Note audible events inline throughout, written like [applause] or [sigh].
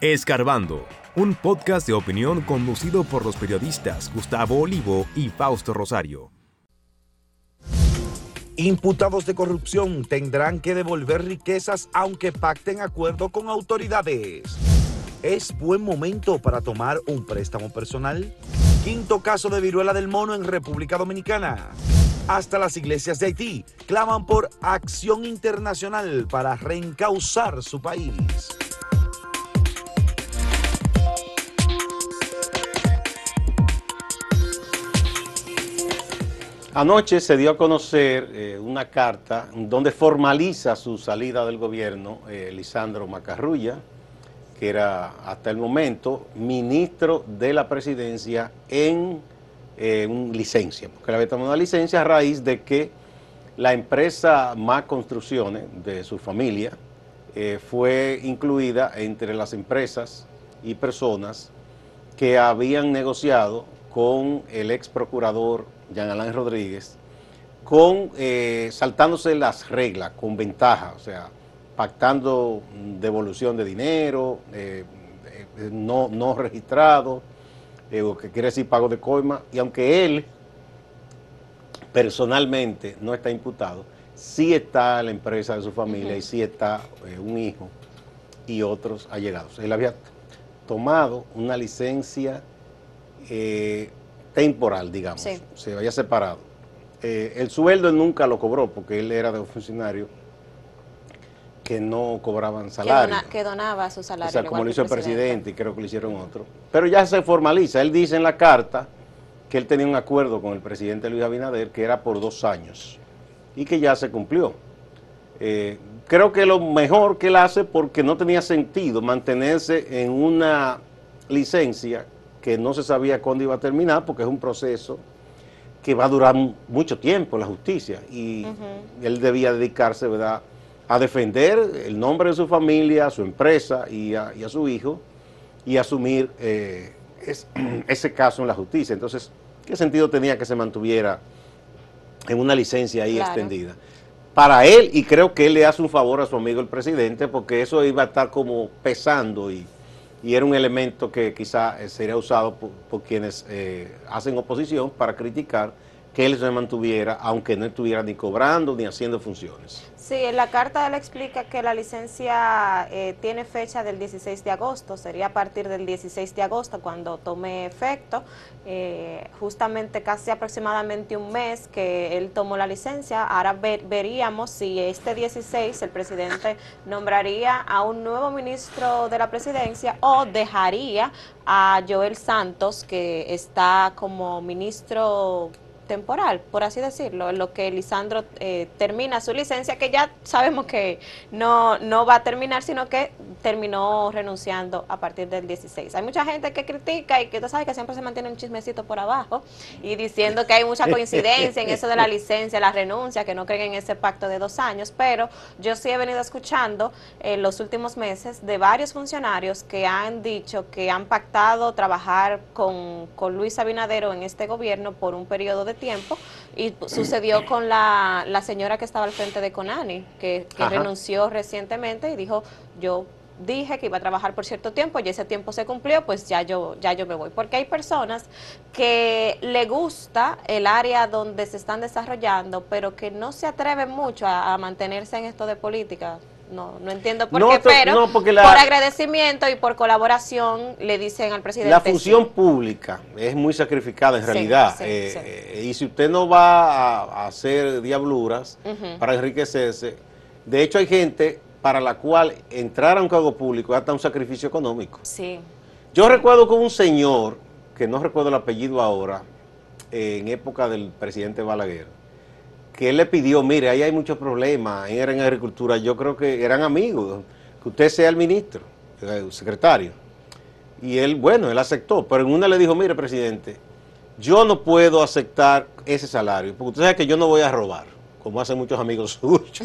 Escarbando, un podcast de opinión conducido por los periodistas Gustavo Olivo y Fausto Rosario. Imputados de corrupción tendrán que devolver riquezas aunque pacten acuerdo con autoridades. ¿Es buen momento para tomar un préstamo personal? Quinto caso de viruela del mono en República Dominicana. Hasta las iglesias de Haití claman por acción internacional para reencauzar su país. Anoche se dio a conocer eh, una carta donde formaliza su salida del gobierno eh, Lisandro Macarrulla, que era hasta el momento ministro de la presidencia en eh, licencia, porque le había tomado una licencia a raíz de que la empresa Más Construcciones de su familia fue incluida entre las empresas y personas que habían negociado con el ex procurador Jean Alain Rodríguez, con eh, saltándose las reglas, con ventaja, o sea, pactando devolución de dinero, eh, eh, no, no registrado, o que quiere decir pago de coima, y aunque él personalmente no está imputado, sí está la empresa de su familia y sí está un hijo y otros allegados. Él había tomado una licencia temporal, digamos, se había separado. Eh, el sueldo nunca lo cobró porque él era de un funcionario que no cobraban salario. Que, donaba su salario. O sea, como lo hizo el presidente. y creo que lo hicieron otro. Pero ya se formaliza. Él dice en la carta que él tenía un acuerdo con el presidente Luis Abinader que era por dos años y que ya se cumplió. Eh, creo que lo mejor que él hace porque no tenía sentido mantenerse en una licencia que no se sabía cuándo iba a terminar porque es un proceso que va a durar mucho tiempo en la justicia y él debía dedicarse ¿verdad? a defender el nombre de su familia, a su empresa y a, su hijo y asumir eh, [clears throat] ese caso en la justicia. Entonces, ¿qué sentido tenía que se mantuviera en una licencia ahí extendida? Para él, y creo que él le hace un favor a su amigo el presidente, porque eso iba a estar como pesando y y era un elemento que quizá eh, sería usado por, quienes eh, hacen oposición para criticar que él se mantuviera, aunque no estuviera ni cobrando ni haciendo funciones. Sí, en la carta él explica que la licencia eh, tiene fecha del 16 de agosto, sería a partir del 16 de agosto cuando tome efecto, eh, justamente casi aproximadamente un mes que él tomó la licencia, ahora veríamos si este 16 el presidente nombraría a un nuevo ministro de la presidencia o dejaría a Joel Santos, que está como ministro temporal, por así decirlo, en lo que Lisandro eh, termina su licencia, que ya sabemos que no, no va a terminar, sino que terminó renunciando a partir del 16. Hay mucha gente que critica y que tú sabes que siempre se mantiene un chismecito por abajo y diciendo que hay mucha coincidencia en eso de la [laughs] licencia, la renuncia, que no creen en ese pacto de dos años, pero yo sí he venido escuchando en los últimos meses de varios funcionarios que han dicho que han pactado trabajar con, con Luis Abinadero en este gobierno por un periodo de tiempo y sucedió con la, la señora que estaba al frente de Conani, que, renunció recientemente y dijo, yo dije que iba a trabajar por cierto tiempo y ese tiempo se cumplió, pues ya yo, ya yo me voy. Porque hay personas que le gusta el área donde se están desarrollando, pero que no se atreven mucho a mantenerse en esto de política no, no entiendo por qué, pero por agradecimiento y por colaboración le dicen al presidente. La función pública es muy sacrificada en realidad. Eh, eh, y si usted no va a, hacer diabluras para enriquecerse, de hecho hay gente para la cual entrar a un cargo público es hasta un sacrificio económico. Sí. Yo recuerdo con un señor, que no recuerdo el apellido ahora, en época del presidente Balaguer, que él le pidió, mire, ahí hay muchos problemas, era en agricultura, yo creo que eran amigos, que usted sea el ministro, el secretario. Y él, bueno, él aceptó, pero en una le dijo, mire, presidente, yo no puedo aceptar ese salario, porque usted sabe que yo no voy a robar, como hacen muchos amigos [laughs] suyos.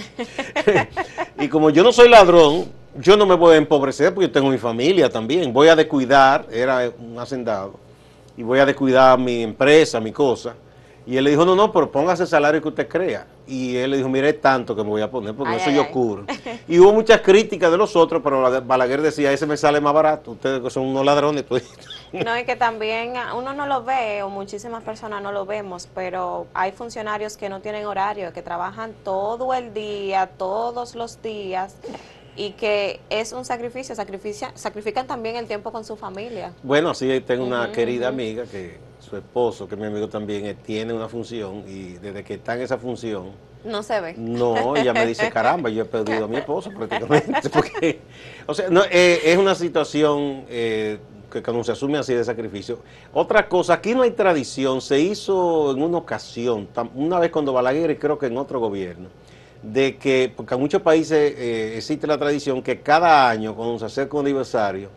[laughs] y como yo no soy ladrón, yo no me voy a empobrecer porque yo tengo mi familia también, voy a descuidar, era un hacendado, y voy a descuidar mi empresa, mi cosa y él le dijo, no, no, pero póngase el salario que usted crea. y él le dijo, mire, es tanto que me voy a poner, porque Ay, eso ay, yo ay. cubro. [laughs] Y hubo muchas críticas de los otros, pero Balaguer- decía, ese me sale más barato, ustedes que son unos ladrones. Pues. [laughs] No, y que también ah, uno no lo ve, o muchísimas personas no lo vemos, pero hay funcionarios que no tienen horario, que trabajan todo el día, todos los días, y que es un sacrificio, sacrifican también el tiempo con su familia. Bueno, sí, tengo una querida amiga que su esposo, que es mi amigo también, eh, tiene una función y desde que está en esa función, No se ve. no, ella me dice, caramba, yo he perdido a mi esposo prácticamente, [laughs] porque, o sea, no, eh, es una situación eh, que cuando se asume así de sacrificio. Otra cosa, aquí no hay tradición, se hizo en una ocasión, una vez cuando Balaguer y creo que en otro gobierno, de que, porque en muchos países eh, existe la tradición que cada año, cuando se acerca un aniversario,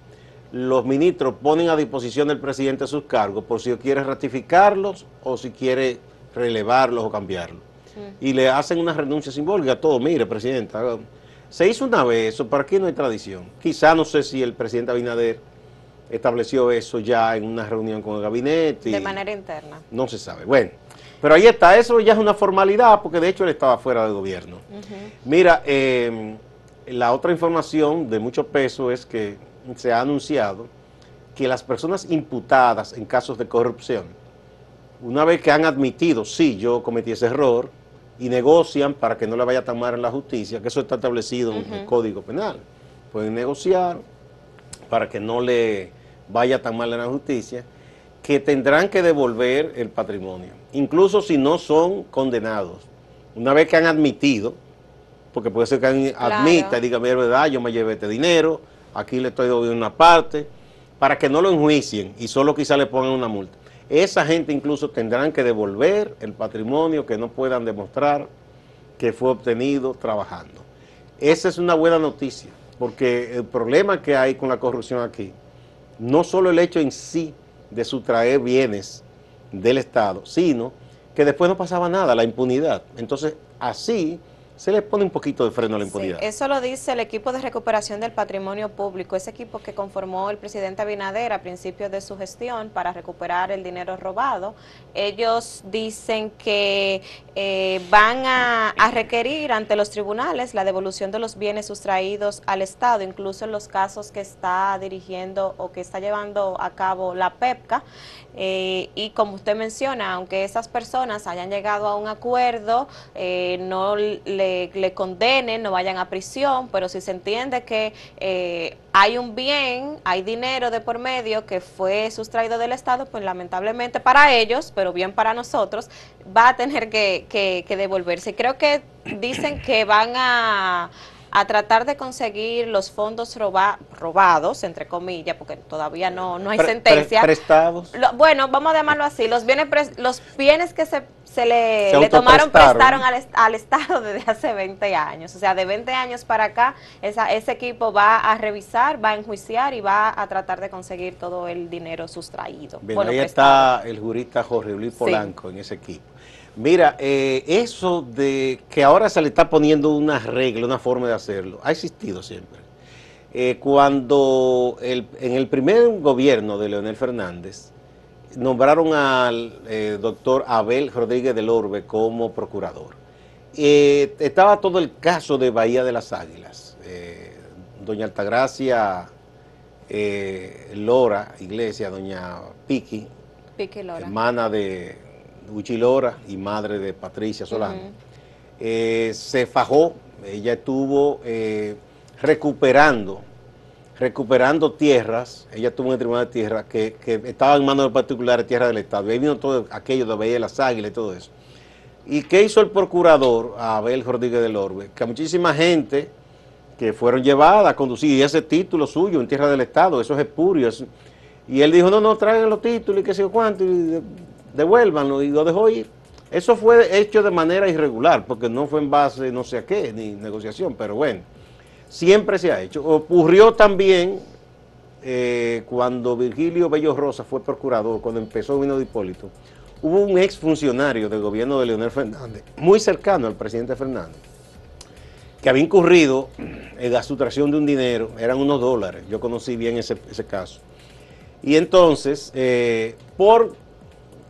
los ministros ponen a disposición del presidente sus cargos por si quiere ratificarlos o si quiere relevarlos o cambiarlos. Y le hacen una renuncia simbólica a todo. Mire, presidente, haga- se hizo una vez eso, pero aquí no hay tradición. Quizá no sé si el presidente Abinader estableció eso ya en una reunión con el gabinete. y- De manera interna. no se sabe. Bueno, pero ahí está, eso ya es una formalidad, porque de hecho él estaba fuera del gobierno. Mira, eh, la otra información de mucho peso es que se ha anunciado que las personas imputadas en casos de corrupción, una vez que han admitido, sí, yo cometí ese error, y negocian para que no le vaya tan mal en la justicia, que eso está establecido en el Código Penal. Pueden negociar para que no le vaya tan mal en la justicia, que tendrán que devolver el patrimonio, incluso si no son condenados. Una vez que han admitido, porque puede ser que Claro. admita y diga, mira, verdad, yo me llevé este dinero, aquí le estoy devolviendo una parte, para que no lo enjuicien y solo quizá le pongan una multa. Esa gente incluso tendrán que devolver el patrimonio que no puedan demostrar que fue obtenido trabajando. Esa es una buena noticia, porque el problema que hay con la corrupción aquí, no solo el hecho en sí de sustraer bienes del Estado, sino que después no pasaba nada, la impunidad. Entonces, así se le pone un poquito de freno a la Sí, impunidad. eso lo dice el equipo de recuperación del patrimonio público, ese equipo que conformó el presidente Abinader a principios de su gestión para recuperar el dinero robado. Ellos dicen que eh, van a, a requerir ante los tribunales la devolución de los bienes sustraídos al Estado, incluso en los casos que está dirigiendo o que está llevando a cabo la PEPCA. Eh, y como usted menciona, aunque esas personas hayan llegado a un acuerdo, eh, no le, le condenen, no vayan a prisión, pero si se entiende que eh, hay un bien, hay dinero de por medio que fue sustraído del Estado, pues lamentablemente para ellos, pero bien para nosotros, va a tener que, que- que devolverse. Creo que dicen que van a a tratar de conseguir los fondos roba- robados, entre comillas, porque todavía no, no hay Pre- sentencia. pre- prestados. Lo- bueno, vamos a llamarlo así, los bienes, pres- los bienes que se, se le, Se le tomaron, prestaron al, al Estado [laughs] desde hace 20 años. O sea, de 20 años para acá, esa, ese equipo va a revisar, va a enjuiciar y va a tratar de conseguir todo el dinero sustraído. Bien, Bueno, ahí prestado. está el jurista Jorge Luis Sí. Polanco en ese equipo. Mira, eh, eso de que ahora se le está poniendo una regla, una forma de hacerlo, ha existido siempre. Eh, cuando el- en el primer gobierno de Leonel Fernández nombraron al eh, doctor Abel Rodríguez del Orbe como procurador. Estaba todo el caso de Bahía de las Águilas. Doña Altagracia Lora Iglesia, doña Piqui, Pique Lora. hermana de Uchi Lora y madre de Patricia Solano, eh, se fajó, ella estuvo eh, recuperando, recuperando tierras, ella tuvo un tribunal de tierras que, que estaba en manos de particulares, tierras del Estado, y ahí vino todo aquello de Bahía de las Águilas y todo eso. ¿Y qué hizo el procurador, Abel Rodríguez del Orbe? Que a muchísima gente que fueron llevadas a conducir, y ese título suyo en tierra del Estado, eso es espurio. eso- y él dijo, no, no, traigan los títulos y qué sé yo cuánto, y devuélvanlo, y lo dejó ir. Eso fue hecho de manera irregular, porque no fue en base no sé a qué, ni negociación, pero bueno, siempre se ha hecho. Ocurrió también eh, cuando Virgilio Bello Rosa fue procurador, cuando empezó Vino de Hipólito, hubo un exfuncionario del gobierno de Leonel Fernández, muy cercano al presidente Fernández, que había incurrido en la sustracción de un dinero, eran unos dólares, yo conocí bien ese, ese caso. Y entonces, eh, por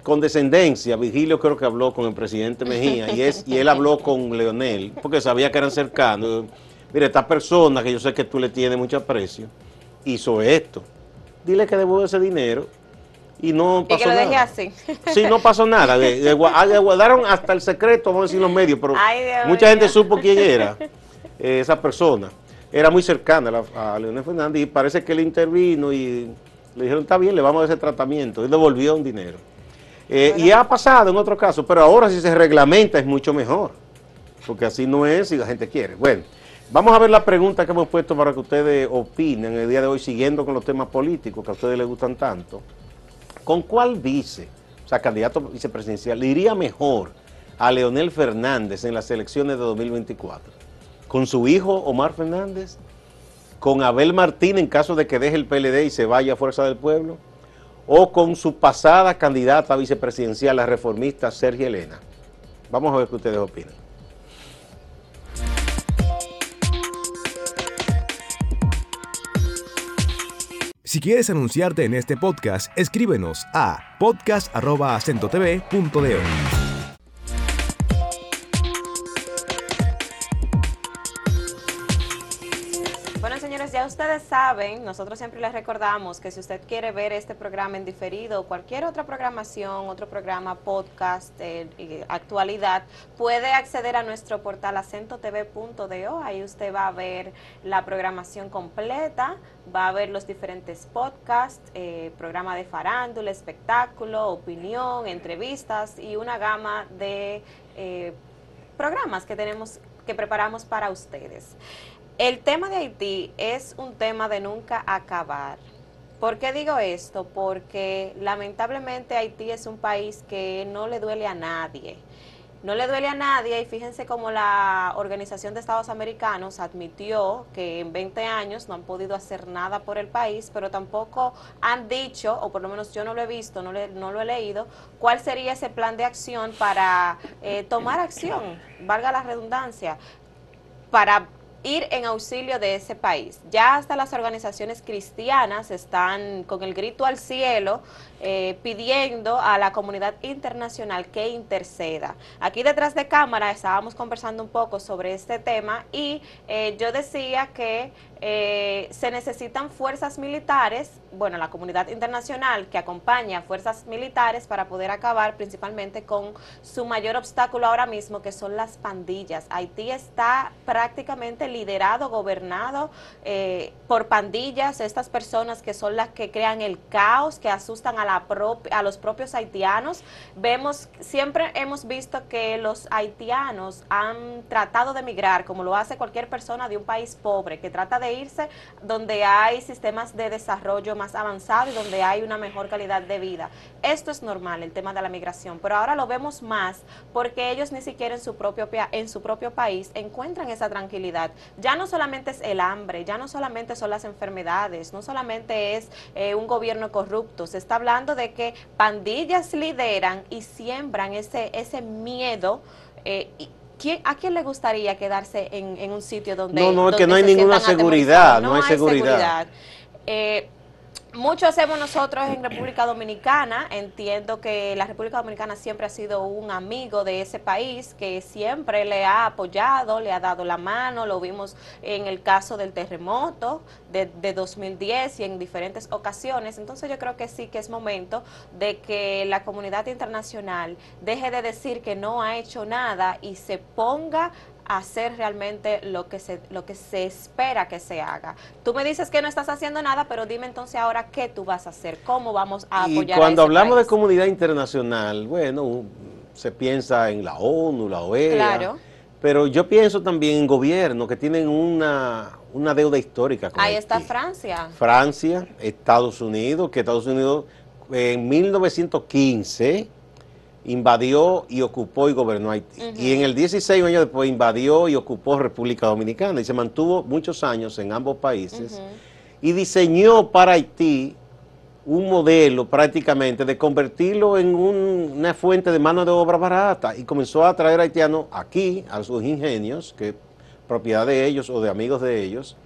condescendencia, Vigilio creo que habló con el presidente Mejía y, es, y él habló con Leonel, porque sabía que eran cercanos. Mire, esta persona que yo sé que tú le tienes mucho aprecio, hizo esto. Dile que devuelve ese dinero y no pasó y que lo nada. deje así. Sí, no pasó nada. Le, le gua- le guardaron hasta el secreto, vamos a decir los medios, pero Ay, mucha gente supo quién era eh, esa persona. Era muy cercana a, la- a Leonel Fernández y parece que él intervino y le dijeron, está bien, le vamos a dar ese tratamiento. Y devolvió un dinero. Eh, y ha pasado en otro caso, pero ahora si se reglamenta es mucho mejor, porque así no es si la gente quiere. Bueno, vamos a ver la pregunta que hemos puesto para que ustedes opinen el día de hoy, siguiendo con los temas políticos que a ustedes les gustan tanto. ¿Con cuál vice, o sea, candidato vicepresidencial, le iría mejor a Leonel Fernández en las elecciones de 2024? ¿Con su hijo Omar Fernández? ¿Con Abel Martín en caso de que deje el PLD y se vaya a Fuerza del Pueblo? ¿O con su pasada candidata vicepresidencial, la reformista Sergio Elena? Vamos a ver qué ustedes opinan. Si quieres anunciarte en este podcast, escríbenos a podcast.acentotv.de. Señores, ya ustedes saben, nosotros siempre les recordamos que si usted quiere ver este programa en diferido o cualquier otra programación, otro programa, podcast, eh, actualidad, puede acceder a nuestro portal acentotv.do. Ahí usted va a ver la programación completa, va a ver los diferentes podcasts, eh, programa de farándula, espectáculo, opinión, entrevistas y una gama de eh, programas que tenemos, que preparamos para ustedes. El tema de Haití es un tema de nunca acabar. ¿Por qué digo esto? Porque lamentablemente Haití es un país que no le duele a nadie. No le duele a nadie y fíjense cómo la Organización de Estados Americanos admitió que en 20 años no han podido hacer nada por el país, pero tampoco han dicho, o por lo menos yo no lo he visto, no, le- lo he leído, cuál sería ese plan de acción para eh, tomar acción, valga la redundancia, para ir en auxilio de ese país. Ya hasta las organizaciones cristianas están con el grito al cielo eh, pidiendo a la comunidad internacional que interceda. Aquí detrás de cámara estábamos conversando un poco sobre este tema y eh, yo decía que eh, se necesitan fuerzas militares, bueno, la comunidad internacional que acompaña a fuerzas militares para poder acabar principalmente con su mayor obstáculo ahora mismo, que son las pandillas. Haití está prácticamente liderado, gobernado por pandillas, estas personas que son las que crean el caos, que asustan a, a los propios haitianos. Vemos, siempre hemos visto que los haitianos han tratado de migrar, como lo hace cualquier persona de un país pobre, que trata de irse donde hay sistemas de desarrollo más avanzados y donde hay una mejor calidad de vida. Esto es normal, el tema de la migración, pero ahora lo vemos más porque ellos ni siquiera en su propio, en su propio país encuentran esa tranquilidad. Ya no solamente es el hambre, ya no solamente son las enfermedades, no solamente es eh, un gobierno corrupto, se está hablando de que pandillas lideran y siembran ese, ese miedo. eh, y ¿quién- ¿A quién le gustaría quedarse en, en un sitio donde No, no, es que no hay ninguna seguridad, no hay seguridad. Eh, mucho hacemos nosotros en República Dominicana. Entiendo que la República Dominicana siempre ha sido un amigo de ese país, que siempre le ha apoyado, le ha dado la mano. Lo vimos en el caso del terremoto de, de 2010 y en diferentes ocasiones. Entonces yo creo que sí que es momento de que la comunidad internacional deje de decir que no ha hecho nada y se ponga hacer realmente lo que se lo que se espera que se haga. Tú me dices que no estás haciendo nada, pero dime entonces ahora qué tú vas a hacer, cómo vamos a Y apoyar cuando a ese hablamos de comunidad internacional, bueno, se piensa en la ONU, la OEA, Claro. pero yo pienso también en gobiernos que tienen una, una deuda histórica con Ahí está. Francia. Francia, Estados Unidos, que Estados Unidos en 1915 invadió y ocupó y gobernó Haití. Y en el 16 años después invadió y ocupó República Dominicana y se mantuvo muchos años en ambos países y diseñó para Haití un modelo prácticamente de convertirlo en un- una fuente de mano de obra barata y comenzó a traer haitianos aquí, a sus ingenios, que es propiedad de ellos o de amigos de ellos,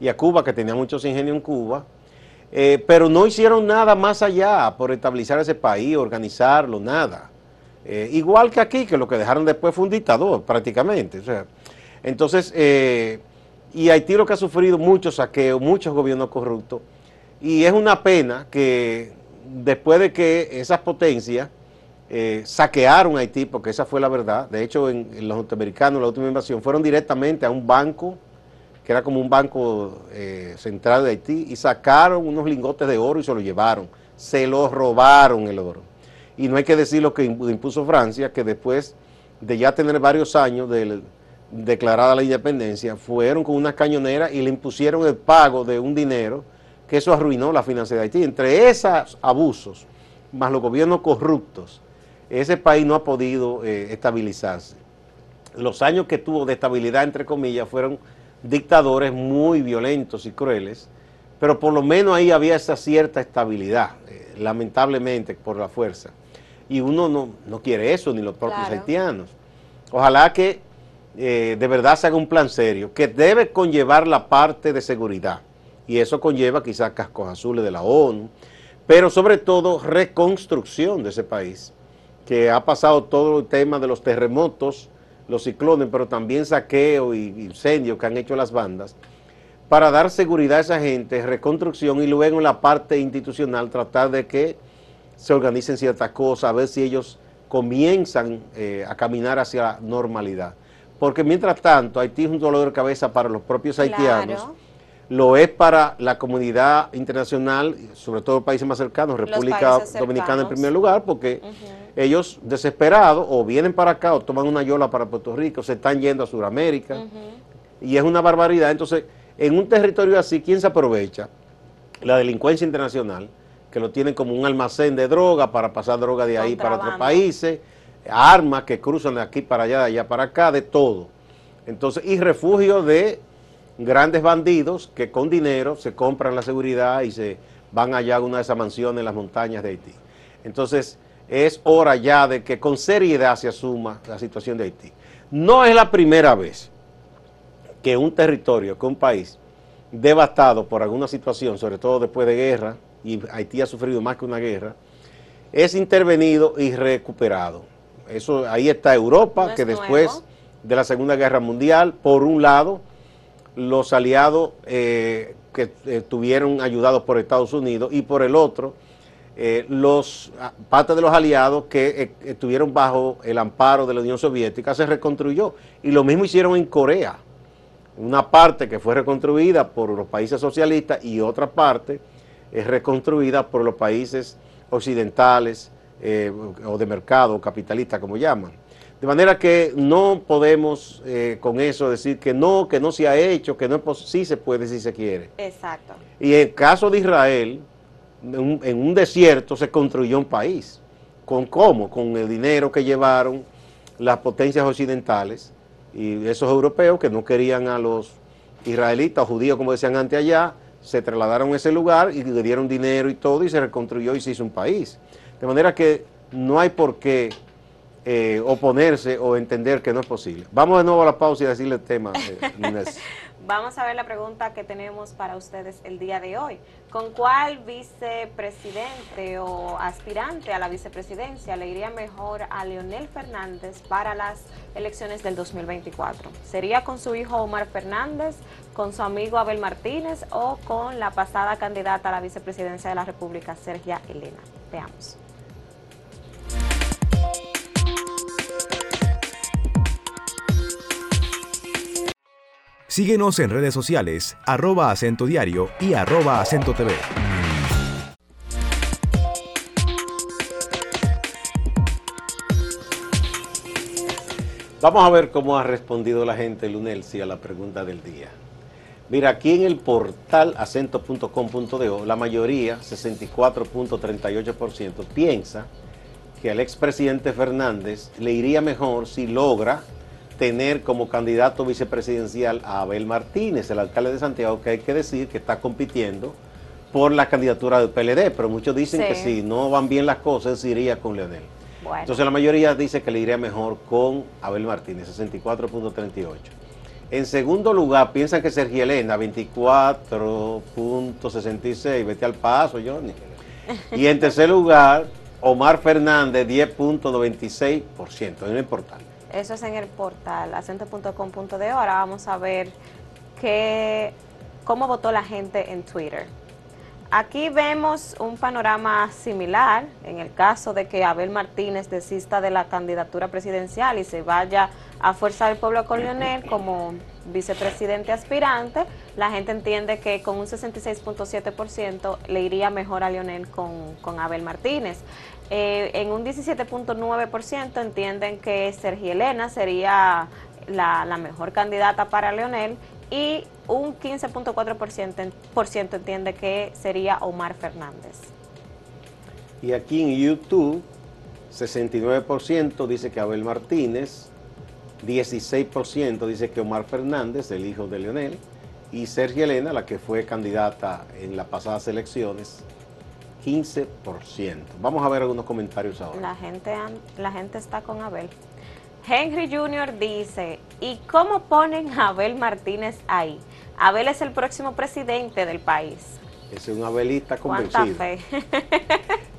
y a Cuba, que tenía muchos ingenios en Cuba. Eh, pero no hicieron nada más allá por estabilizar ese país, organizarlo, nada. Eh, igual que aquí, que lo que dejaron después fue un dictador prácticamente. O sea, entonces, eh, y Haití lo que ha sufrido muchos saqueos, muchos gobiernos corruptos, y es una pena que después de que esas potencias eh, saquearon Haití, porque esa fue la verdad, de hecho en, los norteamericanos, la última invasión, fueron directamente a un banco, que era como un banco eh, central de Haití, y sacaron unos lingotes de oro y se lo llevaron, se lo robaron el oro. Y no hay que decir lo que impuso Francia, que después de ya tener varios años de declarada la independencia, fueron con una cañonera y le impusieron el pago de un dinero que eso arruinó la finanzas de Haití. Entre esos abusos, más los gobiernos corruptos, ese país no ha podido eh, estabilizarse. Los años que tuvo de estabilidad, entre comillas, fueron dictadores muy violentos y crueles, pero por lo menos ahí había esa cierta estabilidad, eh, lamentablemente por la fuerza. Y uno no, quiere eso, ni los propios haitianos. Ojalá que eh, de verdad se haga un plan serio, que debe conllevar la parte de seguridad y eso conlleva quizás cascos azules de la ONU, pero sobre todo reconstrucción de ese país, que ha pasado todo el tema de los terremotos, los ciclones, pero también saqueo y incendios que han hecho las bandas, para dar seguridad a esa gente, reconstrucción y luego en la parte institucional tratar de que se organicen ciertas cosas, a ver si ellos comienzan eh, a caminar hacia la normalidad. Porque mientras tanto, Haití es un dolor de cabeza para los propios haitianos lo es para la comunidad internacional, sobre todo países más cercanos, República Dominicana en primer lugar, porque ellos desesperados o vienen para acá o toman una yola para Puerto Rico, se están yendo a Sudamérica y es una barbaridad. Entonces, en un territorio así, ¿quién se aprovecha? La delincuencia internacional, que lo tienen como un almacén de droga para pasar droga de ahí para otros países, armas que cruzan de aquí para allá, de allá para acá, de todo. Entonces, y refugio de grandes bandidos que con dinero se compran la seguridad y se van allá a una de esas mansiones en las montañas de Haití. Entonces, es hora ya de que con seriedad se asuma la situación de Haití. No es la primera vez que un territorio, que un país devastado por alguna situación, sobre todo después de guerra, y Haití ha sufrido más que una guerra, es intervenido y recuperado. Eso, ahí está Europa, que después de la Segunda Guerra Mundial, por un lado, los aliados eh, que estuvieron ayudados por Estados Unidos y por el otro, eh, los ah, parte de los aliados que eh, estuvieron bajo el amparo de la Unión Soviética se reconstruyó. Y lo mismo hicieron en Corea. Una parte que fue reconstruida por los países socialistas y otra parte es reconstruida por los países occidentales o de mercado capitalista, como llaman. De manera que no podemos eh, con eso decir que no, que no se ha hecho, que no es sí se puede si se quiere. Exacto. Y en el caso de Israel, en un, desierto se construyó un país. ¿Con cómo? Con el dinero que llevaron las potencias occidentales y esos europeos que no querían a los israelitas o judíos, como decían antes allá, se trasladaron a ese lugar y le dieron dinero y todo y se reconstruyó y se hizo un país. De manera que no hay por qué eh, oponerse o entender que no es posible. Vamos de nuevo a la pausa y decirle el tema, eh. [laughs] Vamos a ver la pregunta que tenemos para ustedes el día de hoy. ¿Con cuál vicepresidente o aspirante a la vicepresidencia le iría mejor a Leonel Fernández para las elecciones del 2024? ¿Sería con su hijo Omar Fernández, con su amigo Abel Martínez o con la pasada candidata a la vicepresidencia de la República, Sergia Elena? Veamos. Síguenos en redes sociales, arroba acento diario y arroba acento TV. Vamos a ver cómo ha respondido la gente, Lunelsi, a la pregunta del día. Mira, aquí en el portal acento.com.do, la mayoría, 64.38%, piensa que al expresidente Fernández le iría mejor si logra tener como candidato vicepresidencial a Abel Martínez, el alcalde de Santiago, que hay que decir que está compitiendo por la candidatura del PLD, pero muchos dicen que si no van bien las cosas, iría con Leonel. Entonces la mayoría dice que le iría mejor con Abel Martínez, 64.38. En segundo lugar, piensan que Sergio Elena, 24.66, vete al paso, Johnny. Y en tercer lugar, Omar Fernández, 10.96%, en el portal. Eso es en el portal acento.com.de. Ahora vamos a ver qué, cómo votó la gente en Twitter. Aquí vemos un panorama similar en el caso de que Abel Martínez desista de la candidatura presidencial y se vaya a Fuerza del Pueblo con Leonel como vicepresidente aspirante. La gente entiende que con un 66.7% le iría mejor a Leonel con, con Abel Martínez. Eh, en un 17.9% entienden que Sergio Elena sería la, la mejor candidata para Leonel y un 15.4% entiende que sería Omar Fernández. Y aquí en YouTube, 69% dice que Abel Martínez, 16% dice que Omar Fernández, el hijo de Leonel, y Sergio Elena, la que fue candidata en las pasadas elecciones, 15%. Vamos a ver algunos comentarios ahora. La gente, la gente está con Abel. Henry Jr. dice, ¿y cómo ponen a Abel Martínez ahí? Abel es el próximo presidente del país. Es un abelista convencido. ¿Cuánta fe? [laughs]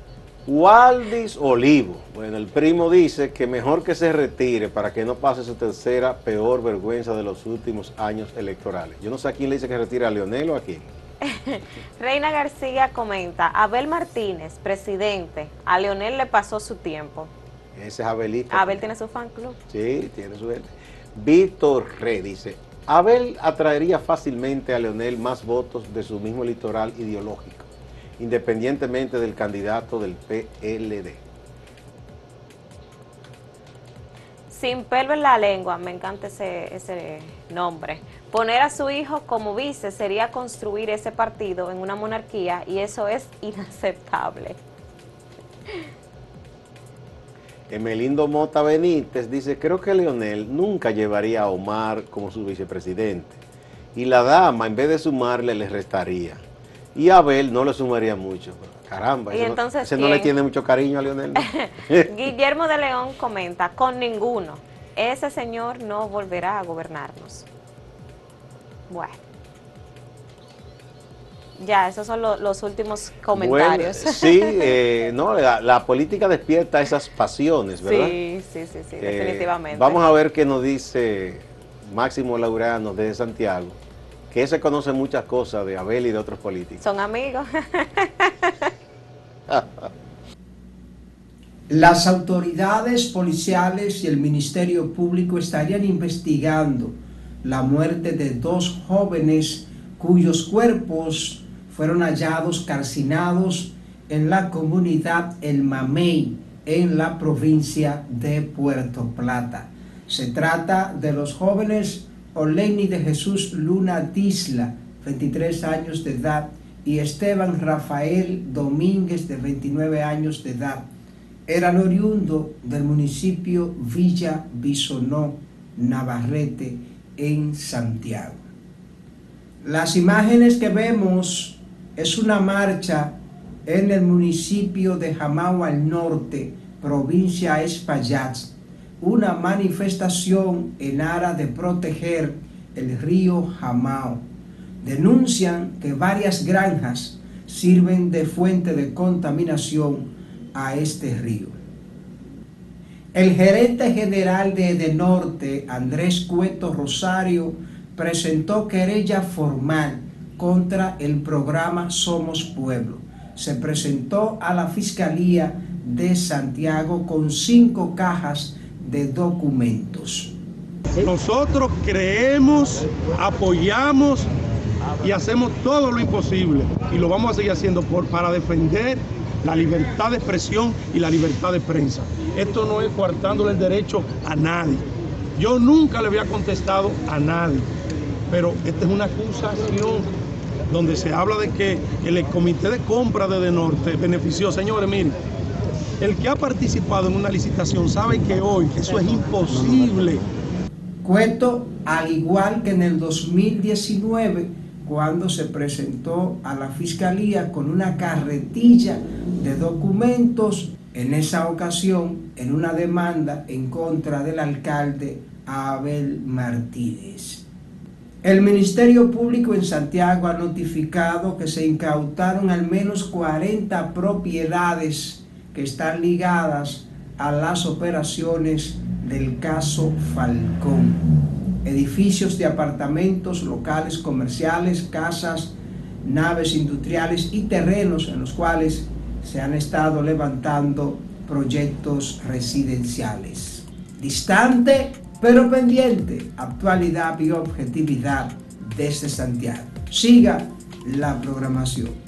Waldis Olivo. Bueno, el primo dice que mejor que se retire para que no pase su tercera peor vergüenza de los últimos años electorales. Yo no sé a quién le dice que retire, a Leonel o a quién. [laughs] Reina García comenta, Abel Martínez, presidente, a Leonel le pasó su tiempo. Ese es Abelista. Abel tiene su fan club. Sí, tiene su gente. Víctor Re dice, Abel atraería fácilmente a Leonel más votos de su mismo litoral ideológico, independientemente del candidato del PLD. Sin pelo en la lengua, me encanta ese, ese nombre. Poner a su hijo como vice sería construir ese partido en una monarquía y eso es inaceptable. Emelindo Mota Benítez dice, creo que Leonel nunca llevaría a Omar como su vicepresidente. Y la dama, en vez de sumarle, le restaría. Y Abel no le sumaría mucho. Caramba, ¿Y entonces, no, ese no le tiene mucho cariño a Leonel. [laughs] Guillermo de León comenta, con ninguno. Ese señor no volverá a gobernarnos. Bueno. Ya, esos son los últimos comentarios. sí, eh, [laughs] no, la, política despierta esas pasiones, ¿verdad? Sí, sí, sí, sí eh, definitivamente. Vamos a ver qué nos dice Máximo Laureano desde Santiago, que se conoce muchas cosas de Abel y de otros políticos. Son amigos. [laughs] Las autoridades policiales y el Ministerio Público estarían investigando la muerte de dos jóvenes cuyos cuerpos fueron hallados calcinados en la comunidad El Mamey, en la provincia de Puerto Plata. Se trata de los jóvenes Oleini de Jesús Luna Disla, 23 años de edad, y Esteban Rafael Domínguez, de 29 años de edad. Eran oriundo del municipio Villa Bisonó, Navarrete, en Santiago. Las imágenes que vemos es una marcha en el municipio de Jamao al norte, provincia Espaillat, una manifestación en aras de proteger el río Jamao. Denuncian que varias granjas sirven de fuente de contaminación a este río. El gerente general de Edenorte, Andrés Cueto Rosario, presentó querella formal contra el programa Somos Pueblo. Se presentó a la Fiscalía de Santiago con cinco cajas de documentos. Nosotros creemos, apoyamos y hacemos todo lo imposible y lo vamos a seguir haciendo por, para defender la libertad de expresión y la libertad de prensa. Esto no es coartándole el derecho a nadie. Yo nunca le había contestado a nadie, pero esta es una acusación donde se habla de que el comité de compra de Norte benefició. Señores, miren, el que ha participado en una licitación sabe que hoy eso es imposible. Cuento, al igual que en el 2019, cuando se presentó a la fiscalía con una carretilla de documentos, en esa ocasión, en una demanda en contra del alcalde Abel Martínez. El Ministerio Público en Santiago ha notificado que se incautaron al menos 40 propiedades que están ligadas a las operaciones del caso Falcón. Edificios de apartamentos, locales comerciales, casas, naves industriales y terrenos en los cuales se han estado levantando proyectos residenciales. Distante pero pendiente, actualidad y objetividad desde Santiago. Siga la programación.